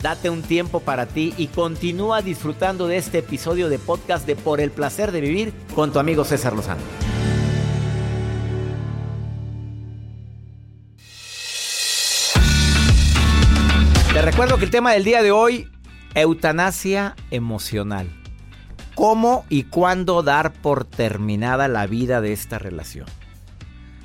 Date un tiempo para ti y continúa disfrutando de este episodio de podcast de Por el placer de vivir con tu amigo César Lozano. Te recuerdo que el tema del día de hoy, eutanasia emocional. ¿Cómo y cuándo dar por terminada la vida de esta relación?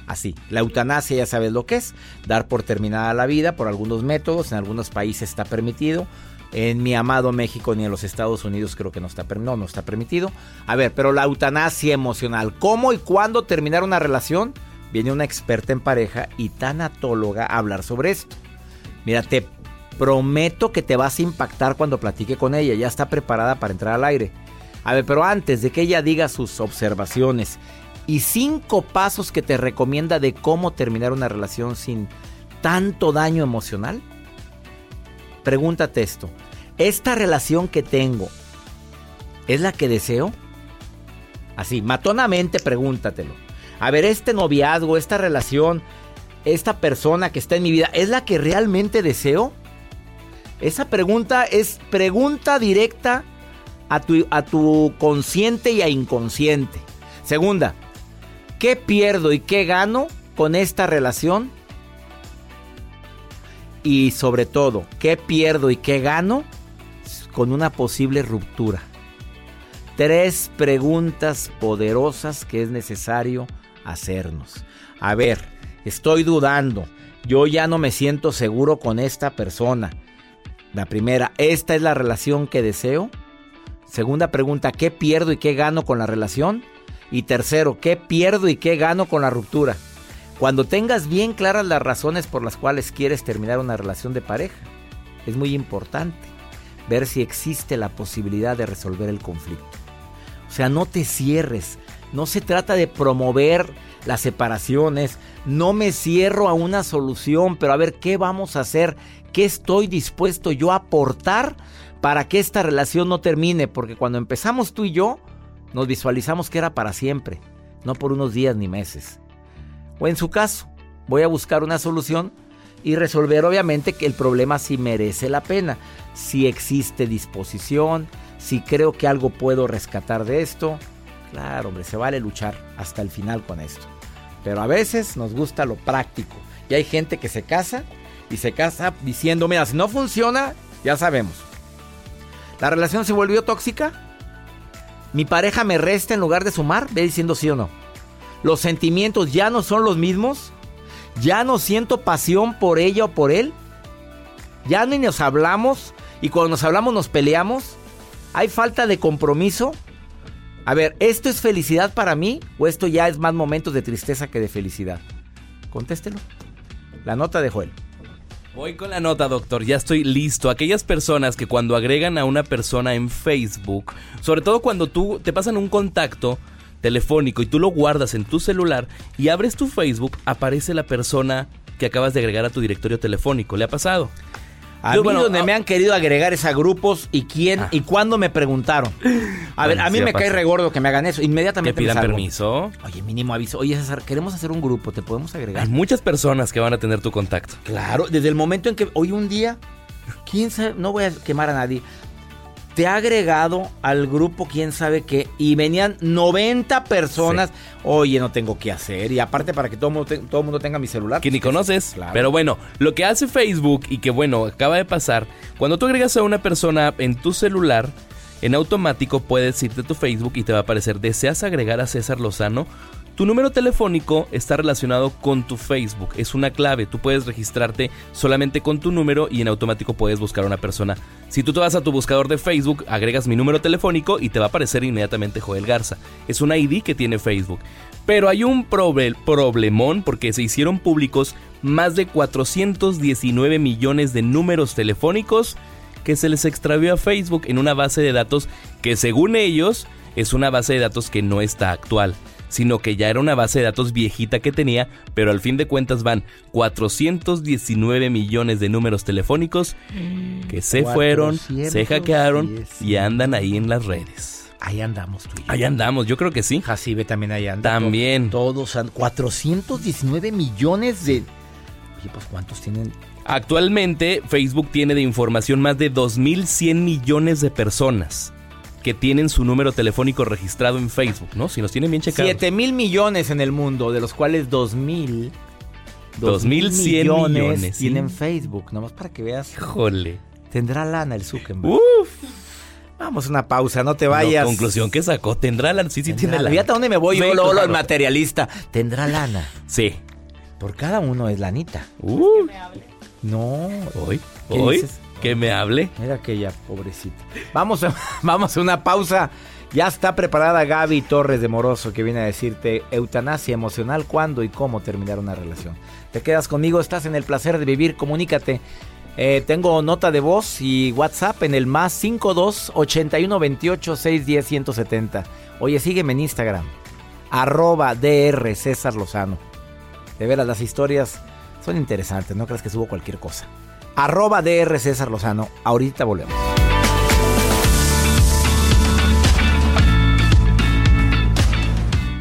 Así, la eutanasia ya sabes lo que es, dar por terminada la vida por algunos métodos, en algunos países está permitido, en mi amado México ni en los Estados Unidos creo que no está, no, no está permitido. A ver, pero la eutanasia emocional, ¿cómo y cuándo terminar una relación? Viene una experta en pareja y tanatóloga a hablar sobre esto. Mira, te prometo que te vas a impactar cuando platique con ella, ya está preparada para entrar al aire. A ver, pero antes de que ella diga sus observaciones y cinco pasos que te recomienda de cómo terminar una relación sin tanto daño emocional, pregúntate esto. ¿Esta relación que tengo es la que deseo? Así, matonamente pregúntatelo. A ver, este noviazgo, esta relación, esta persona que está en mi vida, ¿es la que realmente deseo? Esa pregunta es pregunta directa a tu, a tu consciente y a inconsciente. Segunda, ¿qué pierdo y qué gano con esta relación? Y sobre todo, ¿qué pierdo y qué gano con una posible ruptura? Tres preguntas poderosas que es necesario hacernos. A ver, estoy dudando. Yo ya no me siento seguro con esta persona. La primera, ¿esta es la relación que deseo? Segunda pregunta, ¿qué pierdo y qué gano con la relación? Y tercero, ¿qué pierdo y qué gano con la ruptura? Cuando tengas bien claras las razones por las cuales quieres terminar una relación de pareja, es muy importante ver si existe la posibilidad de resolver el conflicto. O sea, no te cierres. No se trata de promover las separaciones. No me cierro a una solución, pero a ver qué vamos a hacer, qué estoy dispuesto yo a aportar para que esta relación no termine. Porque cuando empezamos tú y yo, nos visualizamos que era para siempre, no por unos días ni meses. O en su caso, voy a buscar una solución y resolver obviamente que el problema si merece la pena, si existe disposición, si creo que algo puedo rescatar de esto. Claro, hombre, se vale luchar hasta el final con esto. Pero a veces nos gusta lo práctico. Y hay gente que se casa y se casa diciendo, mira, si no funciona, ya sabemos. ¿La relación se volvió tóxica? ¿Mi pareja me resta en lugar de sumar? Ve diciendo sí o no. ¿Los sentimientos ya no son los mismos? ¿Ya no siento pasión por ella o por él? ¿Ya ni nos hablamos? ¿Y cuando nos hablamos nos peleamos? ¿Hay falta de compromiso? A ver, ¿esto es felicidad para mí o esto ya es más momentos de tristeza que de felicidad? Contéstelo. La nota de Joel. Voy con la nota, doctor. Ya estoy listo. Aquellas personas que cuando agregan a una persona en Facebook, sobre todo cuando tú te pasan un contacto telefónico y tú lo guardas en tu celular y abres tu Facebook, aparece la persona que acabas de agregar a tu directorio telefónico. ¿Le ha pasado? A Yo, mí bueno, donde ah- me han querido agregar es a grupos y quién Ah. y cuándo me preguntaron. A ver, Bueno, a mí sí me cae regordo que me hagan eso. Inmediatamente me pidan salgo. permiso. Oye, mínimo aviso. Oye, César, queremos hacer un grupo. ¿Te podemos agregar? Hay muchas personas que van a tener tu contacto. Claro, desde el momento en que hoy un día, quién sabe, no voy a quemar a nadie. Te ha agregado al grupo quién sabe qué y venían 90 personas. Oye, no tengo qué hacer. Y aparte para que todo el mundo, todo mundo tenga mi celular. Que ni conoces. Pero bueno, lo que hace Facebook y que bueno, acaba de pasar, cuando tú agregas a una persona en tu celular, en automático puedes irte a tu Facebook y te va a aparecer, ¿deseas agregar a César Lozano? Tu número telefónico está relacionado con tu Facebook, es una clave, tú puedes registrarte solamente con tu número y en automático puedes buscar a una persona. Si tú te vas a tu buscador de Facebook, agregas mi número telefónico y te va a aparecer inmediatamente Joel Garza. Es una ID que tiene Facebook. Pero hay un problemón porque se hicieron públicos más de 419 millones de números telefónicos que se les extravió a Facebook en una base de datos que según ellos es una base de datos que no está actual sino que ya era una base de datos viejita que tenía, pero al fin de cuentas van 419 millones de números telefónicos que se fueron, se hackearon y andan ahí en las redes. Ahí andamos tú y Ahí andamos, yo creo que sí. Jacibe también ahí anda. También. Todos, 419 millones de... Oye, pues ¿cuántos tienen? Actualmente Facebook tiene de información más de 2.100 millones de personas que tienen su número telefónico registrado en Facebook, ¿no? Si nos tienen bien checados. 7 mil millones en el mundo, de los cuales 2 mil... 2 mil millones, millones tienen Facebook, nomás para que veas. Híjole. Tendrá lana el Zuckerberg. Uf. Vamos a una pausa, no te vayas. conclusión que sacó, tendrá lana. Sí, sí, tiene lana. Fíjate a dónde me voy yo, luego el materialista. Tendrá lana. Sí. Por cada uno es lanita. Uh. No. Hoy. Hoy. Que me hable. Mira aquella pobrecita. Vamos a, vamos a una pausa. Ya está preparada Gaby Torres de Moroso que viene a decirte eutanasia emocional, cuándo y cómo terminar una relación. Te quedas conmigo, estás en el placer de vivir, comunícate. Eh, tengo nota de voz y WhatsApp en el más 52 81 28 610 170. Oye, sígueme en Instagram, arroba DR César Lozano. De veras, las historias son interesantes, no creas que subo cualquier cosa arroba DR César Lozano. Ahorita volvemos.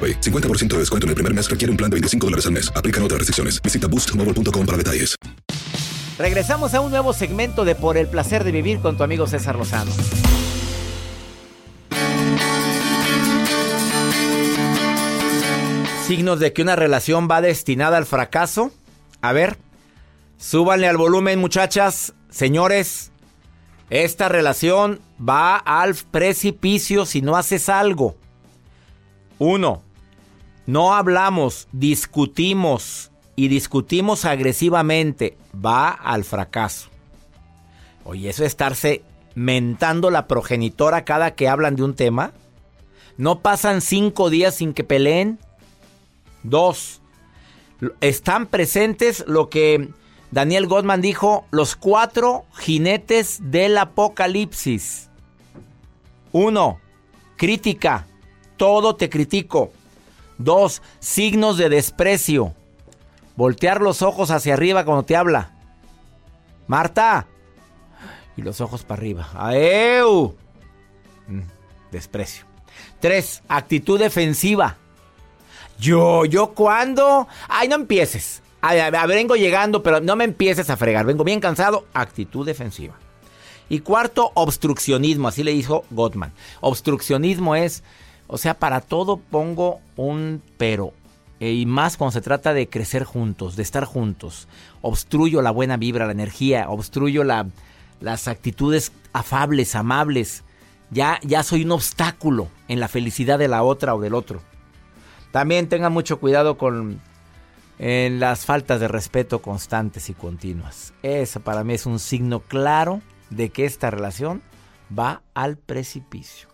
50% de descuento en el primer mes requiere un plan de 25 dólares al mes. Aplican otras restricciones. Visita boostmobile.com para detalles. Regresamos a un nuevo segmento de Por el placer de vivir con tu amigo César Lozano. Signos de que una relación va destinada al fracaso. A ver, súbanle al volumen, muchachas, señores. Esta relación va al precipicio si no haces algo. Uno, no hablamos, discutimos y discutimos agresivamente. Va al fracaso. Oye, eso es estarse mentando la progenitora cada que hablan de un tema. No pasan cinco días sin que peleen. Dos, están presentes lo que Daniel Goldman dijo, los cuatro jinetes del apocalipsis. Uno, crítica todo te critico. Dos, signos de desprecio. Voltear los ojos hacia arriba cuando te habla. Marta. Y los ojos para arriba. ¡Aeu! Mm, desprecio. Tres, actitud defensiva. Yo, yo cuándo? Ay, no empieces. A, a, vengo llegando, pero no me empieces a fregar. Vengo bien cansado. Actitud defensiva. Y cuarto, obstruccionismo. Así le dijo Gottman. Obstruccionismo es o sea, para todo pongo un pero. Eh, y más cuando se trata de crecer juntos, de estar juntos. Obstruyo la buena vibra, la energía, obstruyo las actitudes afables, amables. Ya, ya soy un obstáculo en la felicidad de la otra o del otro. También tengan mucho cuidado con las faltas de respeto constantes y continuas. Eso para mí es un signo claro de que esta relación va al precipicio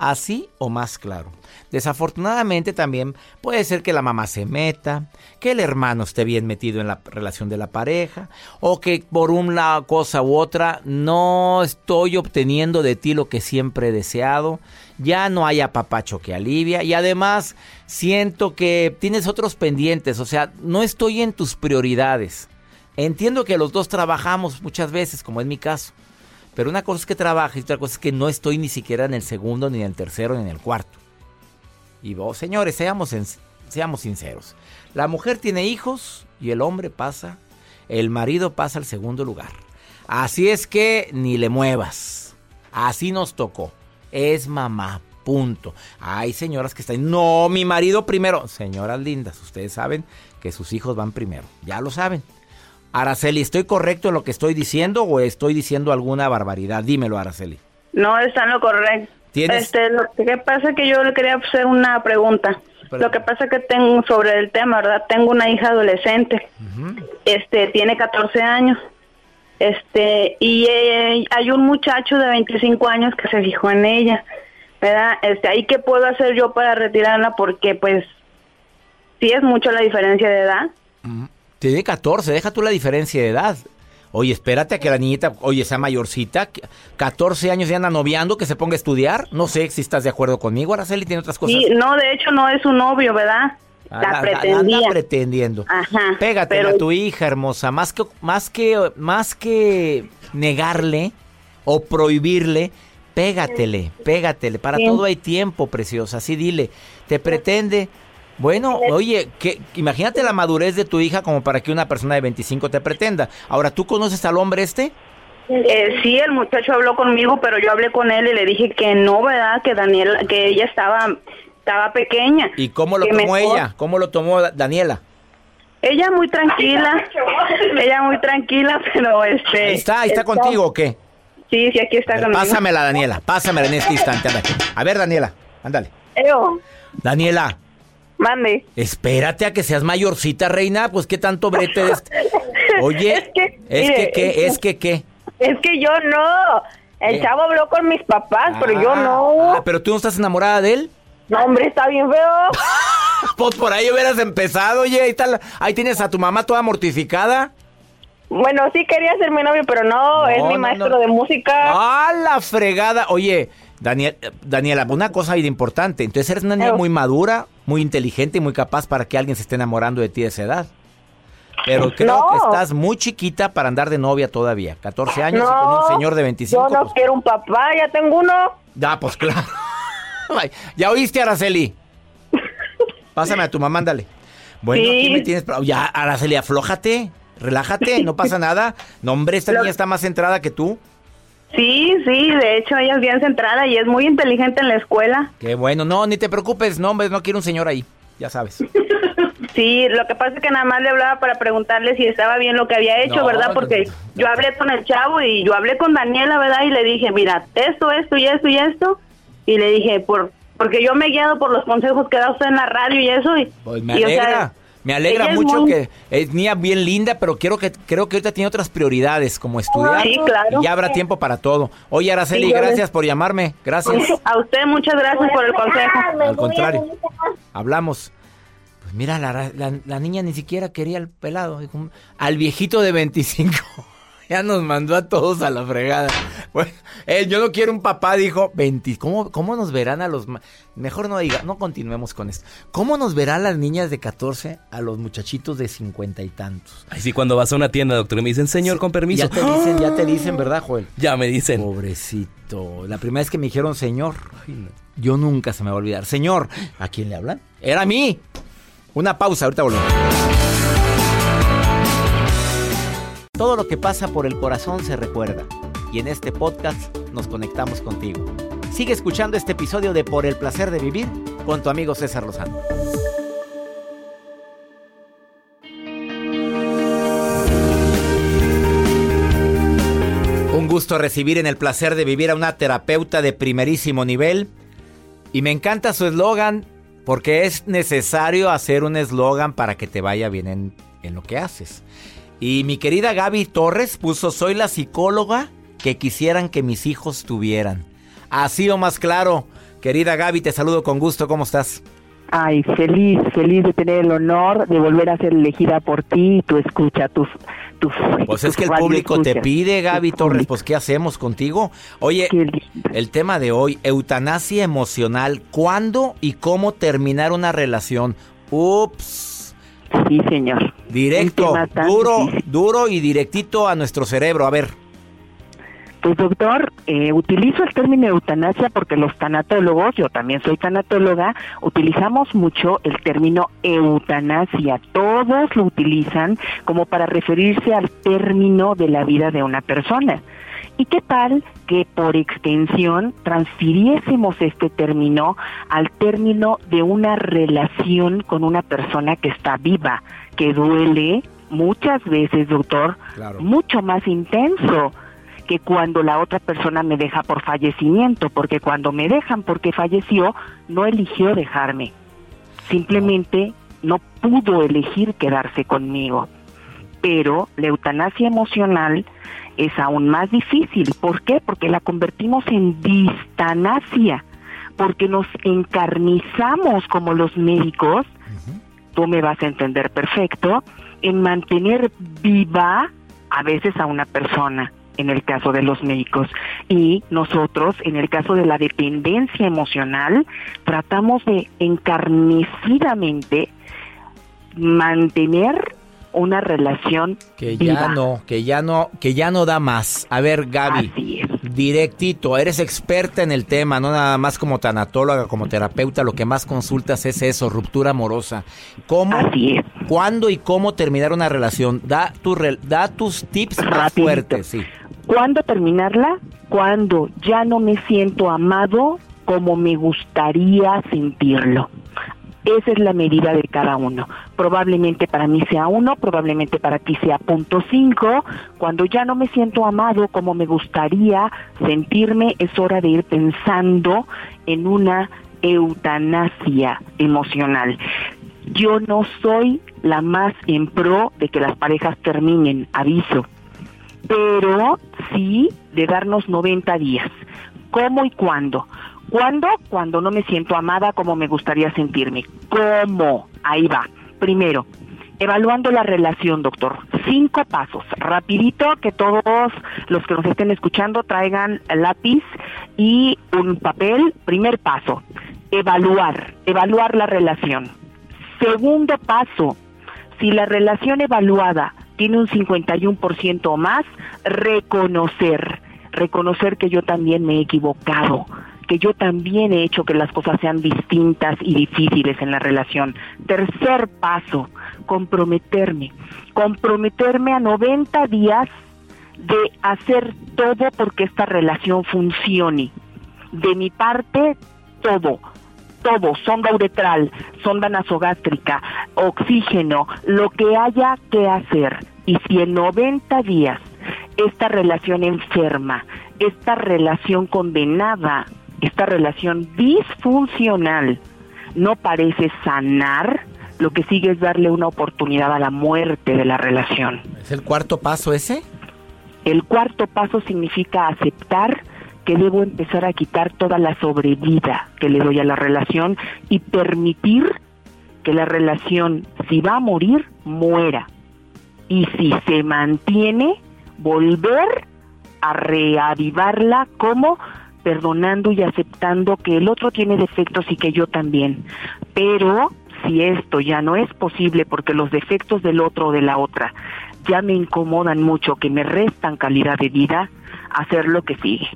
así o más claro. Desafortunadamente también puede ser que la mamá se meta, que el hermano esté bien metido en la relación de la pareja, o que por una cosa u otra no estoy obteniendo de ti lo que siempre he deseado, ya no haya papacho que alivia y además siento que tienes otros pendientes, o sea, no estoy en tus prioridades. Entiendo que los dos trabajamos muchas veces, como es mi caso pero una cosa es que trabaje y otra cosa es que no estoy ni siquiera en el segundo, ni en el tercero, ni en el cuarto. Y vos, señores, seamos, seamos sinceros. La mujer tiene hijos y el hombre pasa, el marido pasa al segundo lugar. Así es que ni le muevas. Así nos tocó. Es mamá, punto. Hay señoras que están, no, mi marido primero. Señoras lindas, ustedes saben que sus hijos van primero. Ya lo saben. Araceli, ¿estoy correcto en lo que estoy diciendo o estoy diciendo alguna barbaridad? Dímelo, Araceli. No, está en lo correcto. Este, lo que pasa es que yo le quería hacer una pregunta. Lo que pasa es que tengo sobre el tema, ¿verdad? Tengo una hija adolescente. Este, tiene 14 años. Este, y eh, hay un muchacho de 25 años que se fijó en ella. ¿Verdad? Este, ahí qué puedo hacer yo para retirarla porque pues sí es mucho la diferencia de edad. Tiene 14, deja tú la diferencia de edad. Oye, espérate a que la niñita, oye, sea mayorcita, 14 años ya anda noviando, que se ponga a estudiar. No sé si estás de acuerdo conmigo, Araceli, tiene otras cosas. Sí, no, de hecho no es su novio, ¿verdad? Ah, la, pretendía. Anda pretendiendo. Ajá. Pégate a tu hija hermosa, más que, más que, más que negarle o prohibirle, pégatele, pégatele. Para todo hay tiempo, preciosa. Así dile, te pretende bueno, oye, que, imagínate la madurez de tu hija como para que una persona de 25 te pretenda. Ahora, ¿tú conoces al hombre este? Eh, sí, el muchacho habló conmigo, pero yo hablé con él y le dije que no, ¿verdad? Que Daniela, que ella estaba, estaba pequeña. ¿Y cómo lo tomó ella? ¿Cómo lo tomó Daniela? Ella muy tranquila, ella muy tranquila, pero este... Ahí está, ahí está, contigo o qué? Sí, sí, aquí está conmigo. Pásamela, Daniela, pásamela en este instante. A ver, Daniela, ándale. Daniela, Mande. Espérate a que seas mayorcita, reina. Pues qué tanto brete. Es... Oye, es que, es que, ¿qué? Es que, ¿qué? Es que yo no. El chavo habló con mis papás, pero yo ah, no. Ah, pero tú no estás enamorada de él. No, hombre, está bien feo. pues por ahí hubieras empezado, oye. Ahí, está ahí tienes a tu mamá toda mortificada. Bueno, sí quería ser mi novio, pero no, es mi maestro de música. ¡Ah, la fregada! Oye, Daniel, Daniela, una cosa ahí de importante. Entonces eres una niña muy madura, muy inteligente y muy capaz para que alguien se esté enamorando de ti de esa edad. Pero creo que estás muy chiquita para andar de novia todavía. 14 años y con un señor de 25. Yo no pues quiero un papá, ya tengo uno. Ya, pues claro. ya oíste, Araceli. Pásame a tu mamá, ándale. Bueno, aquí me tienes. Ya, Araceli, aflójate, relájate, no pasa nada. No, hombre, esta niña está más centrada que tú. Sí, sí, de hecho ella es bien centrada y es muy inteligente en la escuela. Qué bueno, no, ni te preocupes, no, hombre, no quiero un señor ahí, ya sabes. sí, lo que pasa es que nada más le hablaba para preguntarle si estaba bien lo que había hecho, ¿verdad? Porque yo hablé con el chavo y yo hablé con Daniela, ¿verdad? Y le dije, mira, esto, esto y esto y esto. Y le dije, por porque yo me he guiado por los consejos que da usted en la radio y eso. Y, pues me alegra. Me alegra mucho que es niña bien linda, pero quiero que creo que ahorita tiene otras prioridades como estudiar. Sí, claro. Y ya habrá tiempo para todo. Oye, Araceli, gracias por llamarme. Gracias. A usted muchas gracias por el consejo. Al contrario. Hablamos. Pues mira, la, la niña ni siquiera quería el pelado. Al viejito de 25. ya nos mandó a todos a la fregada. Bueno, yo no quiero un papá, dijo, 20, ¿cómo, ¿cómo nos verán a los... Mejor no diga, no continuemos con esto. ¿Cómo nos verán las niñas de 14 a los muchachitos de 50 y tantos? Ay, sí, cuando vas a una tienda, doctor, y me dicen, señor, con permiso. Ya te dicen, ya te dicen, ¿verdad, Joel? Ya me dicen. Pobrecito. La primera vez que me dijeron, señor, yo nunca se me va a olvidar. Señor, ¿a quién le hablan? Era a mí. Una pausa, ahorita volvemos. Todo lo que pasa por el corazón se recuerda y en este podcast nos conectamos contigo. Sigue escuchando este episodio de Por el placer de vivir con tu amigo César Lozano. gusto recibir en el placer de vivir a una terapeuta de primerísimo nivel. Y me encanta su eslogan porque es necesario hacer un eslogan para que te vaya bien en, en lo que haces. Y mi querida Gaby Torres puso, soy la psicóloga que quisieran que mis hijos tuvieran. Así o más claro. Querida Gaby, te saludo con gusto. ¿Cómo estás? Ay, feliz, feliz de tener el honor de volver a ser elegida por ti y tu escucha, tus... Tu, pues es que el público te pide, Gaby Torres, pues ¿qué hacemos contigo? Oye, el tema de hoy, eutanasia emocional, ¿cuándo y cómo terminar una relación? Ups. Sí, señor. Directo, duro, duro y directito a nuestro cerebro. A ver. Pues doctor, eh, utilizo el término eutanasia porque los tanatólogos, yo también soy tanatóloga, utilizamos mucho el término eutanasia. Todos lo utilizan como para referirse al término de la vida de una persona. ¿Y qué tal que por extensión transfiriésemos este término al término de una relación con una persona que está viva, que duele muchas veces, doctor, mucho más intenso? que cuando la otra persona me deja por fallecimiento, porque cuando me dejan porque falleció, no eligió dejarme. Simplemente no pudo elegir quedarse conmigo. Pero la eutanasia emocional es aún más difícil. ¿Por qué? Porque la convertimos en distanasia, porque nos encarnizamos como los médicos, tú me vas a entender perfecto, en mantener viva a veces a una persona en el caso de los médicos. Y nosotros, en el caso de la dependencia emocional, tratamos de encarnecidamente mantener una relación que ya no, que ya no, que ya no da más. A ver, Gaby, directito, eres experta en el tema, no nada más como tanatóloga, como terapeuta, lo que más consultas es eso, ruptura amorosa. ¿Cómo, cuándo y cómo terminar una relación? Da tu da tus tips más fuertes, sí. ¿Cuándo terminarla? Cuando ya no me siento amado como me gustaría sentirlo. Esa es la medida de cada uno. Probablemente para mí sea uno, probablemente para ti sea punto cinco. Cuando ya no me siento amado como me gustaría sentirme, es hora de ir pensando en una eutanasia emocional. Yo no soy la más en pro de que las parejas terminen, aviso pero sí de darnos 90 días. ¿Cómo y cuándo? ¿Cuándo? Cuando no me siento amada como me gustaría sentirme. ¿Cómo? Ahí va. Primero, evaluando la relación, doctor. Cinco pasos. Rapidito, que todos los que nos estén escuchando traigan lápiz y un papel. Primer paso, evaluar. Evaluar la relación. Segundo paso, si la relación evaluada tiene un 51% o más, reconocer, reconocer que yo también me he equivocado, que yo también he hecho que las cosas sean distintas y difíciles en la relación. Tercer paso, comprometerme, comprometerme a 90 días de hacer todo porque esta relación funcione. De mi parte, todo todo, sonda uretral, sonda nasogástrica, oxígeno, lo que haya que hacer. Y si en 90 días esta relación enferma, esta relación condenada, esta relación disfuncional no parece sanar, lo que sigue es darle una oportunidad a la muerte de la relación. ¿Es el cuarto paso ese? El cuarto paso significa aceptar que debo empezar a quitar toda la sobrevida que le doy a la relación y permitir que la relación, si va a morir, muera. Y si se mantiene, volver a reavivarla como perdonando y aceptando que el otro tiene defectos y que yo también. Pero si esto ya no es posible porque los defectos del otro o de la otra ya me incomodan mucho, que me restan calidad de vida, hacer lo que sigue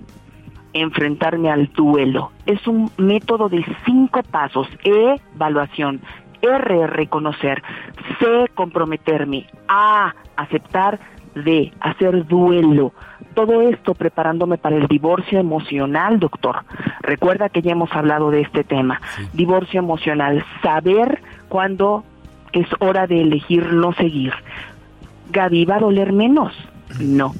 enfrentarme al duelo. Es un método de cinco pasos. E, evaluación. R, reconocer. C, comprometerme. A, aceptar. D, hacer duelo. Todo esto preparándome para el divorcio emocional, doctor. Recuerda que ya hemos hablado de este tema. Divorcio emocional. Saber cuándo es hora de elegir no seguir. Gaby, ¿va a doler menos? No.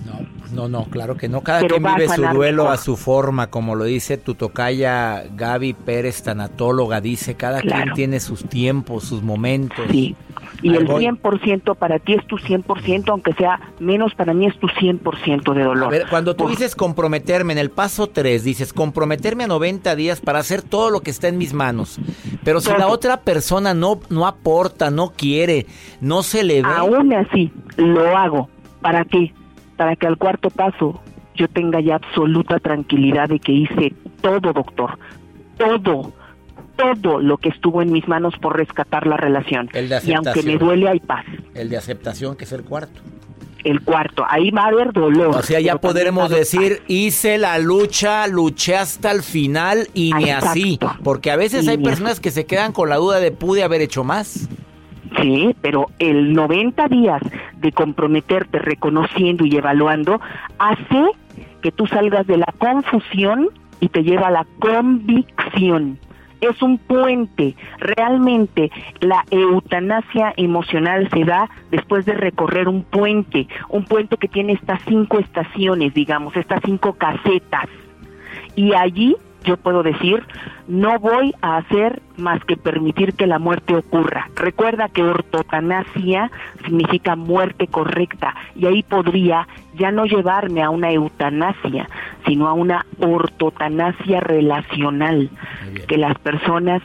No, no, claro que no. Cada quien vive su duelo a su forma, como lo dice tu tocaya Gaby Pérez, tanatóloga, dice, cada quien tiene sus tiempos, sus momentos. Sí, y el 100% para ti es tu 100%, aunque sea menos, para mí es tu 100% de dolor. A ver, cuando tú dices comprometerme, en el paso 3 dices comprometerme a 90 días para hacer todo lo que está en mis manos. Pero si la otra persona no, no aporta, no quiere, no se le ve. Aún así, lo hago. ¿Para qué? Para que al cuarto paso yo tenga ya absoluta tranquilidad de que hice todo, doctor. Todo todo lo que estuvo en mis manos por rescatar la relación. El de y aunque me duele, hay paz. El de aceptación, que es el cuarto. El cuarto, ahí va a haber dolor. O sea, ya podremos decir, hice la lucha, luché hasta el final y ni así. Porque a veces hay personas que se quedan con la duda de pude haber hecho más. Sí, pero el 90 días de comprometerte reconociendo y evaluando hace que tú salgas de la confusión y te lleva a la convicción es un puente. Realmente la eutanasia emocional se da después de recorrer un puente, un puente que tiene estas cinco estaciones, digamos, estas cinco casetas. Y allí yo puedo decir, no voy a hacer más que permitir que la muerte ocurra. Recuerda que ortotanasia significa muerte correcta y ahí podría ya no llevarme a una eutanasia, sino a una ortotanasia relacional, que las personas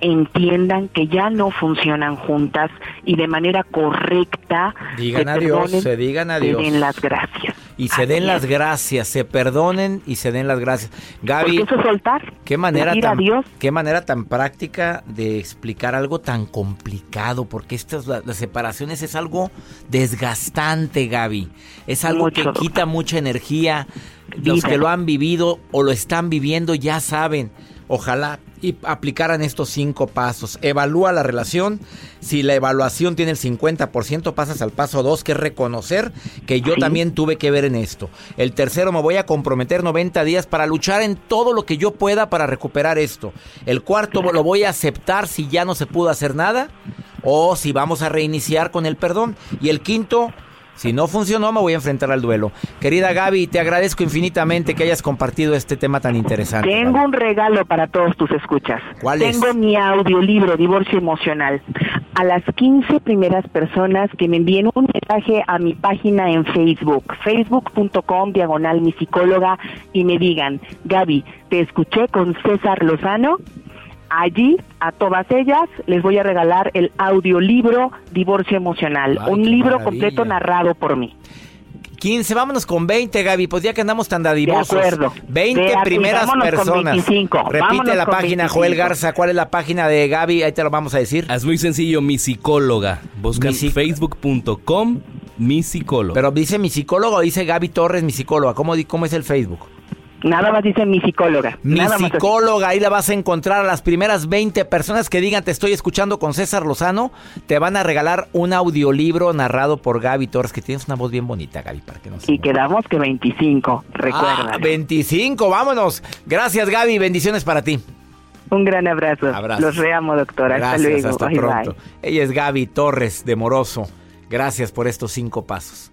entiendan que ya no funcionan juntas y de manera correcta digan adiós, se digan adiós. den las gracias y se den las gracias, se perdonen y se den las gracias. Gaby, eso soltar, qué manera tan, qué manera tan práctica de explicar algo tan complicado, porque estas las separaciones es algo desgastante, Gaby. Es algo que quita mucha energía. Los que lo han vivido o lo están viviendo ya saben. Ojalá y aplicaran estos cinco pasos. Evalúa la relación. Si la evaluación tiene el 50%, pasas al paso 2, que es reconocer que yo también tuve que ver en esto. El tercero, me voy a comprometer 90 días para luchar en todo lo que yo pueda para recuperar esto. El cuarto, lo voy a aceptar si ya no se pudo hacer nada o si vamos a reiniciar con el perdón. Y el quinto, si no funcionó, me voy a enfrentar al duelo. Querida Gaby, te agradezco infinitamente que hayas compartido este tema tan interesante. Tengo un regalo para todos tus escuchas. ¿Cuál es? Tengo mi audiolibro, Divorcio Emocional. A las 15 primeras personas que me envíen un mensaje a mi página en Facebook, facebook.com diagonal mi psicóloga, y me digan, Gaby, te escuché con César Lozano Allí, a todas ellas, les voy a regalar el audiolibro Divorcio Emocional, un libro completo narrado por mí. 15, vámonos con 20, Gaby, pues ya que andamos tan dadivosos. De acuerdo. 20 primeras personas. Repite la página, Joel Garza, ¿cuál es la página de Gaby? Ahí te lo vamos a decir. Es muy sencillo, mi psicóloga. Busca facebook.com, mi psicóloga. Pero dice mi psicólogo o dice Gaby Torres, mi psicóloga. ¿Cómo, cómo es el Facebook? Nada más dice mi psicóloga. Mi psicóloga, ahí la vas a encontrar a las primeras 20 personas que digan te estoy escuchando con César Lozano. Te van a regalar un audiolibro narrado por Gaby Torres, que tienes una voz bien bonita, Gaby, para que no Y quedamos que 25, recuerda. Ah, 25, vámonos. Gracias, Gaby, bendiciones para ti. Un gran abrazo. Los reamo, doctora. Gracias, hasta pronto. Ella es Gaby Torres de Moroso. Gracias por estos cinco pasos.